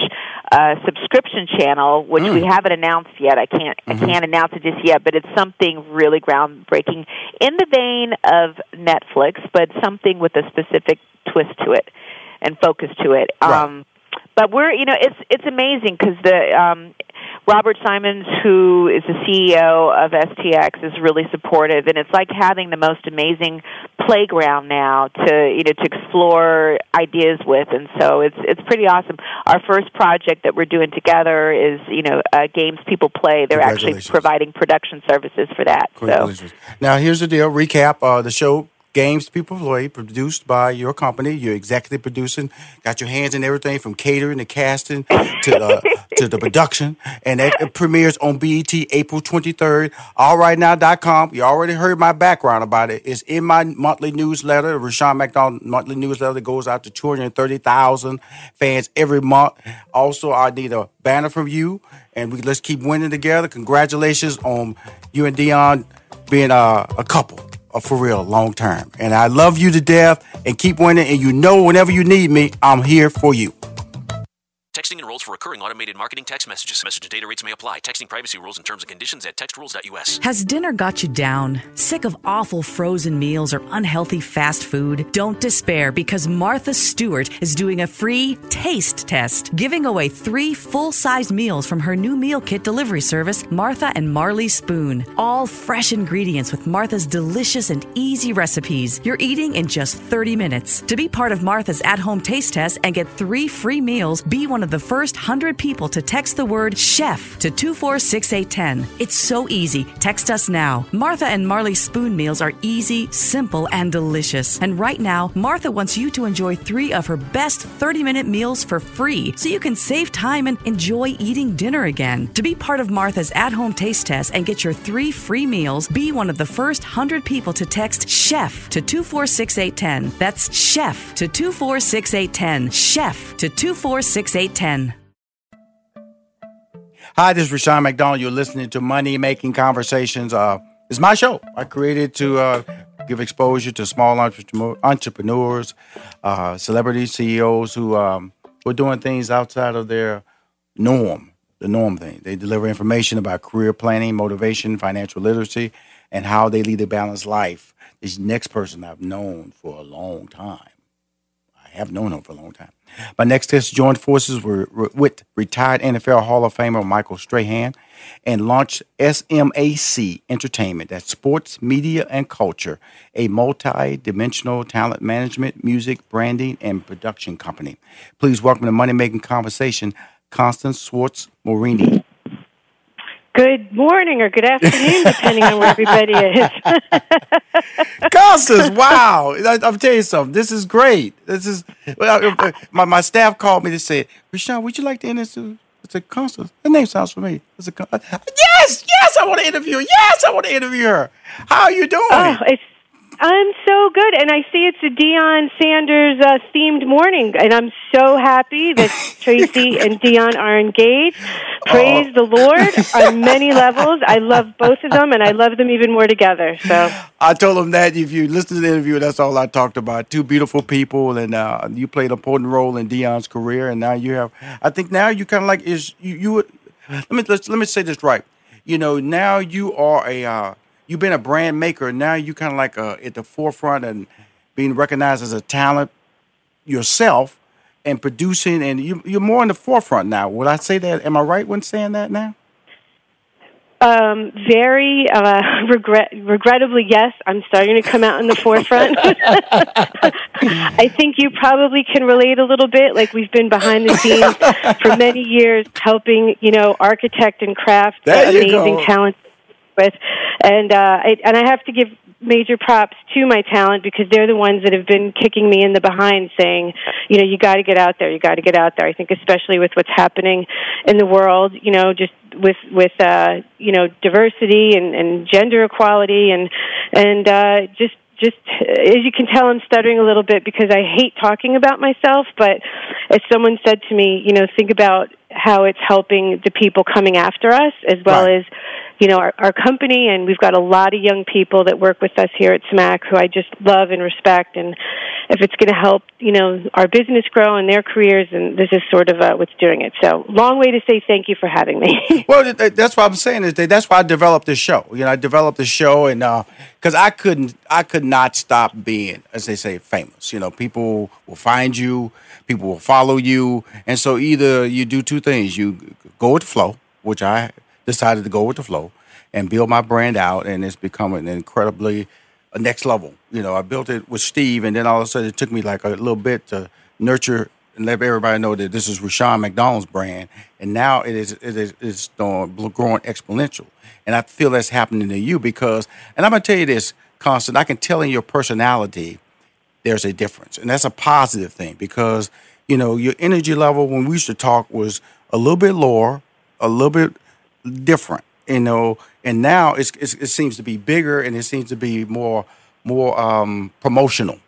uh, subscription channel, which we haven't announced yet. I can't I can't announce it just yet, but it's something really groundbreaking in the vein of Netflix, but something with a specific twist to it and focus to it. Um, but we're you know it's it's amazing because the um, Robert Simonds, who is the CEO of STX, is really supportive, and it's like having the most amazing playground now to you know to explore ideas with, and so it's it's pretty awesome. Our first project that we're doing together is you know uh, games people play. They're actually providing production services for that. So. Now, here's the deal. Recap uh, the show. Games People Play, produced by your company. You're executive producing. Got your hands in everything from catering to casting to uh, to the production. And that premieres on BET April 23rd. AllRightNow.com. You already heard my background about it. It's in my monthly newsletter, the Rushion McDonald monthly newsletter that goes out to 230,000 fans every month. Also, I need a banner from you. And we let's keep winning together. Congratulations on you and Deion being uh, a couple Oh, for real, long term. And I love you to death and keep winning. And you know, whenever you need me, I'm here for you. Texting enrolls for recurring automated marketing text messages. Message and data rates may apply. Texting privacy rules and terms and conditions at textrules.us. Has dinner got you down? Sick of awful frozen meals or unhealthy fast food? Don't despair because Martha Stewart is doing a free taste test, giving away three full size meals from her new meal kit delivery service, Martha and Marley Spoon. All fresh ingredients with Martha's delicious and easy recipes. You're eating in just 30 minutes. To be part of Martha's at home taste test and get three free meals, be one of the first 100 people to text the word chef to 246810. It's so easy. Text us now. Martha and Marley spoon meals are easy, simple, and delicious. And right now, Martha wants you to enjoy three of her best 30 minute meals for free so you can save time and enjoy eating dinner again. To be part of Martha's at home taste test and get your three free meals, be one of the first 100 people to text chef to 246810. That's chef to 246810. Chef to 246810. Hi, this is Rushion McDonald. You're listening to Money Making Conversations. Uh, it's my show. I created to uh, give exposure to small entrepreneur- entrepreneurs, uh, celebrity CEOs who um, were doing things outside of their norm, the norm thing. They deliver information about career planning, motivation, financial literacy, and how they lead a balanced life. This next person I've known for a long time. I have known him for a long time. My next guest joined forces with retired NFL Hall of Famer Michael Strahan and launched SMAC Entertainment, that's Sports, Media, and Culture, a multi-dimensional talent management, music, branding, and production company. Please welcome to Money Making Conversation, Constance Schwartz Morini. Good morning or good afternoon, depending on where everybody is. Constance, wow! I, I'm telling you something. This is great. This is well, uh, my my staff called me to say, Rushion, would you like to interview? I said, Constance. Her name sounds familiar. I said, Con- yes, yes, I want to interview her. Yes, I want to interview her. How are you doing? Oh, it's I'm so good, and I see it's a Deion Sanders uh, themed morning, and I'm so happy that Tracy and Deion are engaged. Praise Oh. the Lord on many levels. I love both of them, and I love them even more together. So I told them that if you listen to the interview, that's all I talked about. Two beautiful people, and uh, you played an important role in Deion's career, and now you have. I think now you kind of like is you. you let me let's, let me say this right. You know, now you are a uh, you've been a brand maker. Now you're kind of like uh, at the forefront and being recognized as a talent yourself and producing, and you, you're more in the forefront now. Would I say that? Am I right when saying that now? Um, very uh, regret, regrettably, yes. I'm starting to come out in the forefront. I think you probably can relate a little bit. Like we've been behind the scenes for many years, helping you know architect and craft There amazing talent with, and uh, I, and I have to give major props to my talent because they're the ones that have been kicking me in the behind, saying, you know, you got to get out there, you got to get out there. I think especially with what's happening in the world, you know, just with with uh, you know diversity and, and gender equality and and uh, just just as you can tell i'm stuttering a little bit because i hate talking about myself but as someone said to me you know think about how it's helping the people coming after us as well as you know our, our company. And we've got a lot of young people that work with us here at SMAC who i just love and respect. And if it's going to help you know our business grow and their careers and this is sort of uh, what's doing it. So long way to say thank you for having me. Well, th- th- that's what I'm saying is that that's why I developed this show. You know, I developed the show, and because I couldn't, I could not stop being, as they say, famous. You know, people will find you, people will follow you, and so either you do two things: you go with the flow, which I decided to go with the flow, and build my brand out, and it's become an incredibly next level. You know, I built it with Steve, and then all of a sudden it took me like a little bit to nurture and let everybody know that this is Rushion McDonald's brand, and now it is it is it's growing exponential, and I feel that's happening to you because, and I'm gonna tell you this, Constant, I can tell in your personality there's a difference, and that's a positive thing because you know your energy level when we used to talk was a little bit lower, a little bit different, you know, and now it's, it's it seems to be bigger and it seems to be more more um, promotional,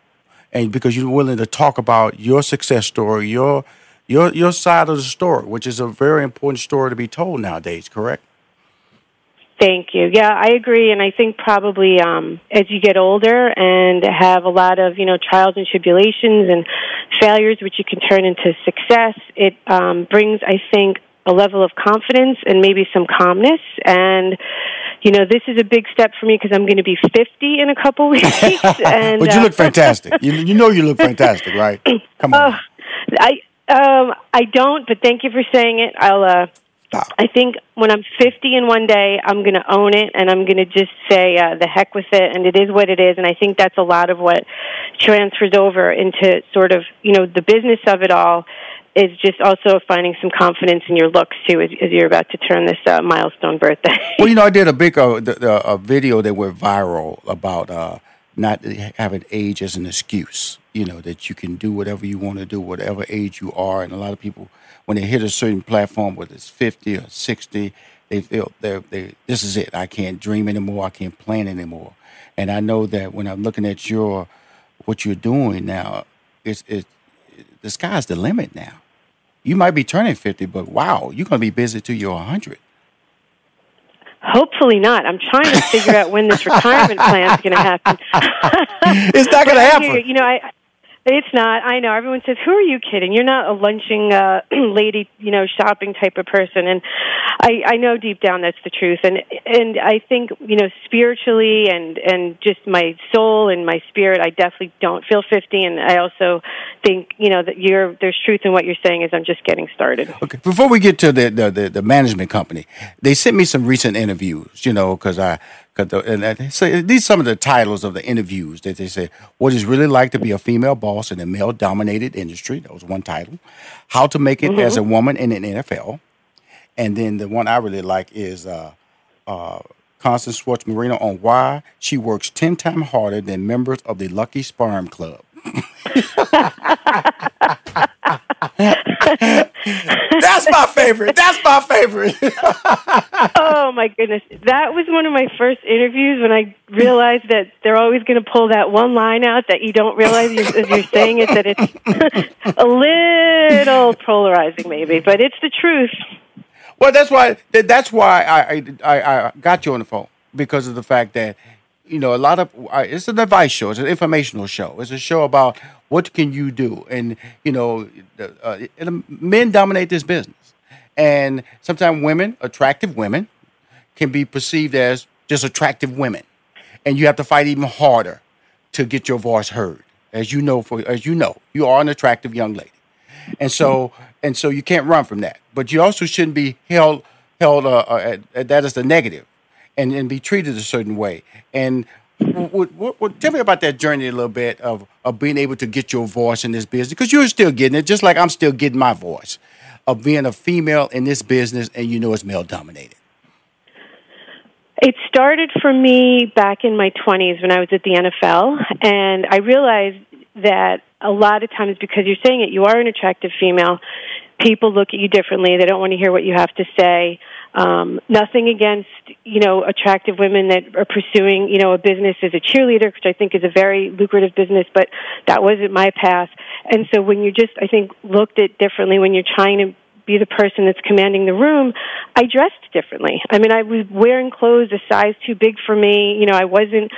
and because you're willing to talk about your success story, your your your side of the story, which is a very important story to be told nowadays. Correct? Thank you. Yeah, I agree, and I think probably um, as you get older and have a lot of you know trials and tribulations and failures, which you can turn into success, it um, brings, I think, a level of confidence and maybe some calmness. And you know, this is a big step for me because I'm going to be 50 in a couple weeks. and but you uh, look fantastic. you you know you look fantastic, right? Come on. Oh, I um I don't, but thank you for saying it. I'll uh I think when I'm 50 in one day, I'm going to own it and I'm going to just say uh, the heck with it and it is what it is and I think that's a lot of what transfers over into sort of, you know, the business of it all is just also finding some confidence in your looks too as, as you're about to turn this uh, milestone birthday. Well, you know, I did a big uh, the, the, a video that went viral about uh, not having age as an excuse. You know that you can do whatever you want to do, whatever age you are, and a lot of people when they hit a certain platform, whether it's fifty or sixty, they feel they they this is it. I can't dream anymore. I can't plan anymore. And I know that when I'm looking at your what you're doing now, it's it the sky's the limit now. You might be turning fifty, but wow, you're gonna be busy till you're hundred. Hopefully not. I'm trying to figure out when this retirement plan is going to happen. it's not going to happen. You You know, I. It's not. I know. Everyone says, "Who are you kidding? You're not a lunching uh, lady, you know, shopping type of person." And I, I know deep down that's the truth. And and I think you know, spiritually and and just my soul and my spirit, I definitely don't feel 50. And I also think you know that you're there's truth in what you're saying. Is I'm just getting started. Okay. Before we get to the the, the, the management company, they sent me some recent interviews. You know, because I. Cause the, and so these are some of the titles of the interviews that they say. What is really like to be a female boss in a male-dominated industry? That was one title. How to make it as a woman in an NFL, and then the one I really like is uh, uh, Constance Schwartz Morini on why she works ten times harder than members of the Lucky Sperm Club. That's my favorite. That's my favorite. oh my goodness. That was one of my first interviews when I realized that they're always going to pull that one line out that you don't realize you're, as you're saying it, that it's a little polarizing maybe, but it's the truth. Well, that's why that's why I, I I got you on the phone because of the fact that you know a lot of it's an advice show, it's an informational show, it's a show about what can you do, and you know, uh, men dominate this business, and sometimes women, attractive women, can be perceived as just attractive women, and you have to fight even harder to get your voice heard. As you know, for as you know, you are an attractive young lady, and so and so you can't run from that. But you also shouldn't be held held uh, uh, at, at the negative, and and be treated a certain way. And tell me about that journey a little bit of of being able to get your voice in this business because you're still getting it, just like I'm still getting my voice of being a female in this business, and you know it's male dominated. It started for me back in my 20s when I was at the NFL, and I realized that a lot of times because you're saying it, you are an attractive female. People look at you differently. They don't want to hear what you have to say. Um, nothing against you know attractive women that are pursuing you know a business as a cheerleader, which I think is a very lucrative business, but that wasn't my path. And so when you just I think looked at differently when you're trying to be the person that's commanding the room, I dressed differently. I mean, I was wearing clothes a size too big for me. You know, I wasn't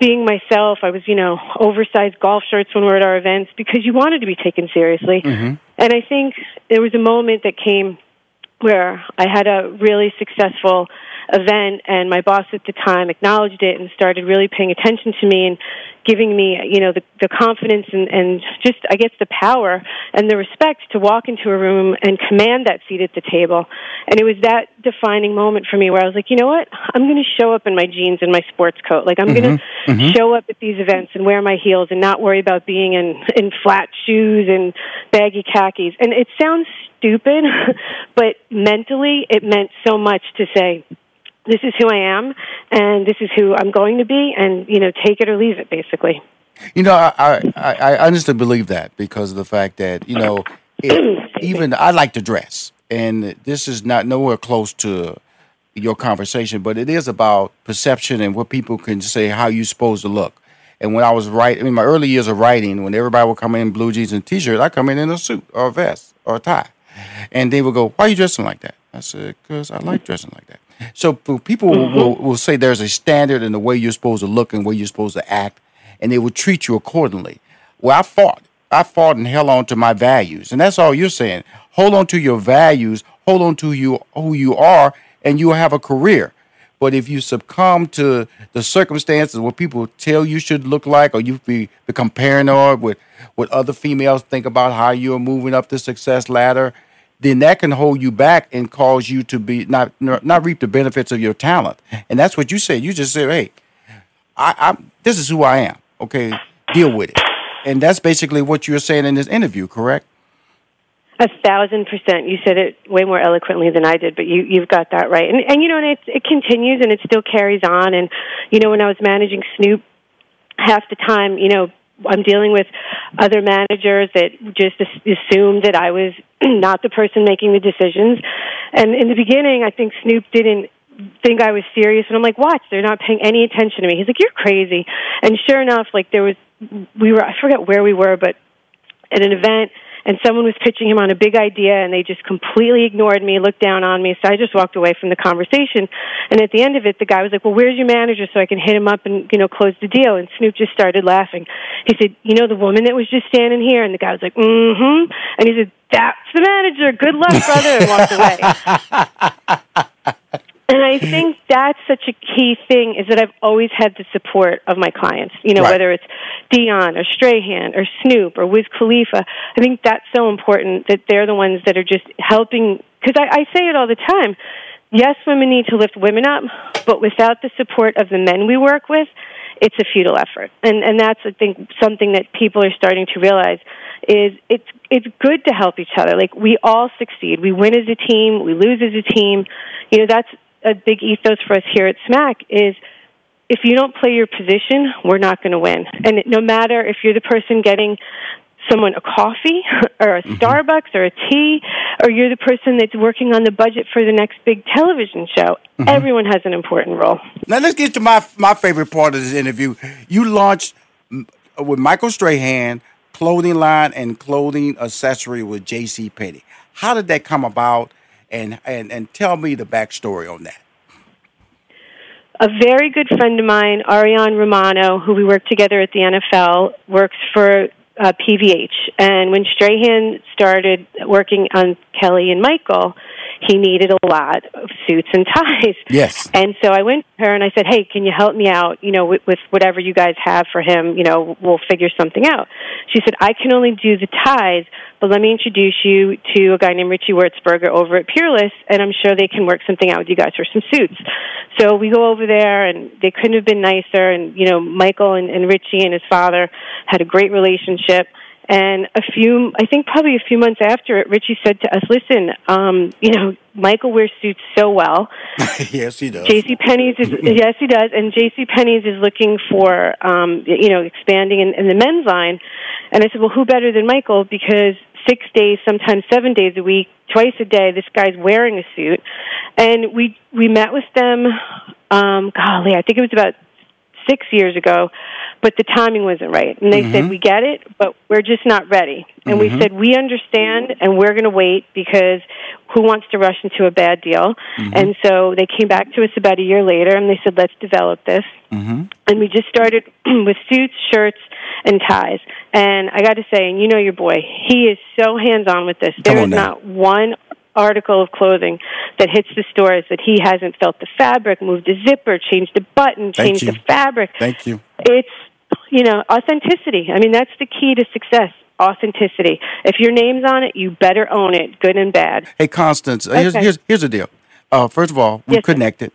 being myself. I was, you know, oversized golf shirts when we were at our events because you wanted to be taken seriously. Mm-hmm. And I think there was a moment that came where I had a really successful event and my boss at the time acknowledged it and started really paying attention to me and giving me you know the the confidence and and just I guess the power and the respect to walk into a room and command that seat at the table and it was that defining moment for me where I was like you know what I'm going to show up in my jeans and my sports coat like I'm Mm-hmm. going to Mhm. show up at these events and wear my heels and not worry about being in in flat shoes and baggy khakis and it sounds stupid but mentally it meant so much to say this is who I am and this is who I'm going to be and you know take it or leave it basically You know, I I, I honestly believe that because of the fact that you know, it, even I like to dress, and this is not nowhere close to your conversation, but it is about perception and what people can say how you're supposed to look. And when I was writing, I mean, my early years of writing, when everybody would come in in blue jeans and t-shirts, I come in in a suit or a vest or a tie, and they would go, "Why are you dressing like that?" I said, "Because I like dressing like that." So people will, mm-hmm. will, will say there's a standard in the way you're supposed to look and way you're supposed to act, and they will treat you accordingly. Well, I fought. I fought and held on to my values, and that's all you're saying. Hold on to your values. Hold on to you who you are, and you'll have a career. But if you succumb to the circumstances what people tell you should look like, or you be, become paranoid with what other females think about how you're moving up the success ladder, then that can hold you back and cause you to be not not reap the benefits of your talent. And that's what you said. You just said, "Hey, I, I this is who I am. Okay, deal with it." And that's basically what you're saying in this interview, correct? A thousand percent. You said it way more eloquently than I did, but you you've got that right. And and you know, and it it continues and it still carries on. And you know, when I was managing Snoop, half the time, you know, I'm dealing with other managers that just as- assumed that I was not the person making the decisions. And in the beginning, I think Snoop didn't think I was serious, and I'm like, watch, they're not paying any attention to me. He's like, you're crazy. And sure enough, like there was, we were, I forget where we were, but at an event and someone was pitching him on a big idea and they just completely ignored me, looked down on me. So I just walked away from the conversation. And at the end of it, the guy was like, well, where's your manager so I can hit him up and, you know, close the deal? And Snoop just started laughing. He said, you know, the woman that was just standing here? And the guy was like, mm-hmm. And he said, that's the manager. Good luck, brother. And walked away. And I think that's such a key thing is that I've always had the support of my clients. You know, Right. whether it's Deion or Strahan or Snoop or Wiz Khalifa. I think that's so important that they're the ones that are just helping. Because I, I say it all the time. Yes, women need to lift women up, but without the support of the men we work with, it's a futile effort. And and that's I think something that people are starting to realize is it's it's good to help each other. Like we all succeed. We win as a team, we lose as a team. You know, that's a big ethos for us here at SMAC is if you don't play your position, we're not going to win. And no matter if you're the person getting someone a coffee or a mm-hmm. Starbucks or a tea, or you're the person that's working on the budget for the next big television show. Mm-hmm. Everyone has an important role. Now let's get to my my favorite part of this interview. You launched with Michael Strahan clothing line and clothing accessory with J.C. Penney. How did that come about? And and and tell me the backstory on that. a very good friend of mine, Ariane Romano, who we work together at the NFL, works for uh, PVH. And when Strahan started working on Kelly and Michael, he needed a lot of suits and ties. Yes. And so I went to her and I said, "Hey, can you help me out? You know, with, with whatever you guys have for him. You know, we'll figure something out." She said, "I can only do the ties, but let me introduce you to a guy named Richie Wurzberger over at Peerless, and I'm sure they can work something out with you guys for some suits." So we go over there, and they couldn't have been nicer. And you know, Michael and, and Richie and his father had a great relationship. And a few, I think probably a few months after it, Richie said to us, "Listen, um, you know, Michael wears suits so well. yes, he does. J.C. Penney's is yes, he does, and J.C. Penney's is looking for um, you know expanding in, in the men's line. And I said, well, who better than Michael? Because six days, sometimes seven days a week, twice a day, this guy's wearing a suit. And we we met with them. Um, golly, I think it was about six years ago, but the timing wasn't right. And they said, Mhm. "We get it, but we're just not ready." And we Mhm. said, "We understand, and we're going to wait because who wants to rush into a bad deal?" And so they came back to us about a year later, and they said, "Let's develop this." Mm-hmm. and we just started with suits, shirts, and ties. And I got to say, and you know your boy, he is so hands on with this. There is not one article of clothing that hits the stores that he hasn't felt the fabric, moved the zipper, changed the button, changed the fabric. Thank you. It's you know authenticity. I mean, that's the key to success. Authenticity. If your name's on it, you better own it, good and bad. Hey, Constance, uh, here's, Okay. here's here's the deal. Uh, first of all, we Yes, connected.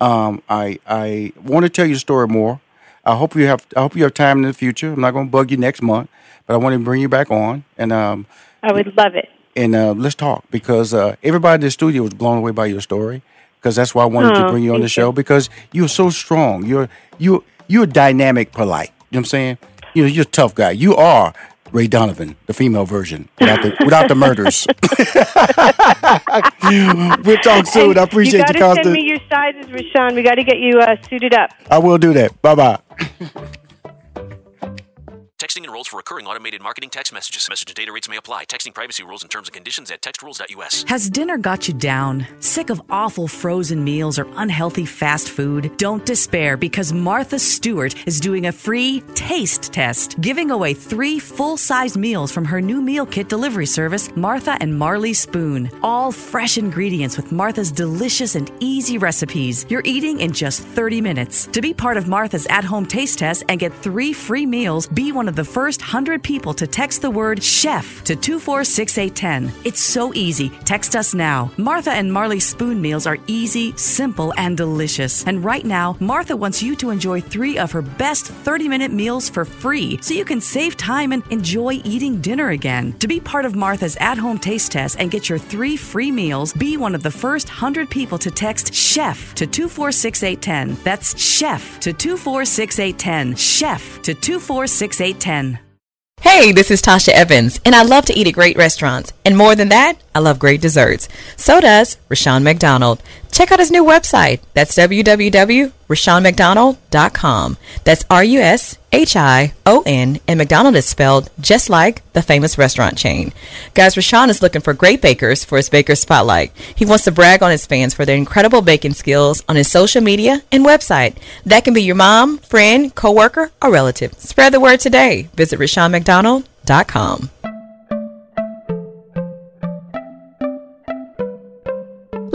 Um, I I want to tell you the story more. I hope you have I hope you have time in the future. I'm not going to bug you next month, but I want to bring you back on and um I would love it. And uh, let's talk because uh, everybody in the studio was blown away by your story because that's why I wanted to Oh, bring you on the show because you're so strong. You're you you're dynamic, polite. You know what I'm saying? You know, you're a tough guy. You are Ray Donovan, the female version, without the without the murders. we'll talk soon. I appreciate you. you, Got to Constance. send me your sizes, Rushion. We got to get you uh, suited up. I will do that. Bye bye. Texting enrolls for recurring automated marketing text messages. Message and data rates may apply. Texting privacy rules and terms and conditions at textrules.us. Has dinner got you down? Sick of awful frozen meals or unhealthy fast food? Don't despair because Martha Stewart is doing a free taste test, giving away three full size meals from her new meal kit delivery service, Martha and Marley Spoon. All fresh ingredients with Martha's delicious and easy recipes. You're eating in just 30 minutes. To be part of Martha's at home taste test and get three free meals, be one of the first 100 people to text the word chef to 246810. It's so easy. Text us now. Martha and Marley Spoon meals are easy, simple, and delicious. And right now, Martha wants you to enjoy three of her best 30 minute meals for free so you can save time and enjoy eating dinner again. To be part of Martha's at home taste test and get your three free meals, be one of the first 100 people to text chef to 246810. That's chef to 246810. Chef to 246810. Hey, this is Tasha Evans, and I love to eat at great restaurants. And more than that, I love great desserts. So does Rushion McDonald. Check out his new website. That's www.rushionmcdonald.com. That's R-U-S-H-I-O-N, and McDonald is spelled just like the famous restaurant chain. Guys, Rushion is looking for great bakers for his Baker Spotlight. He wants to brag on his fans for their incredible baking skills on his social media and website. That can be your mom, friend, coworker, or relative. Spread the word today. Visit RushionMcDonald.com.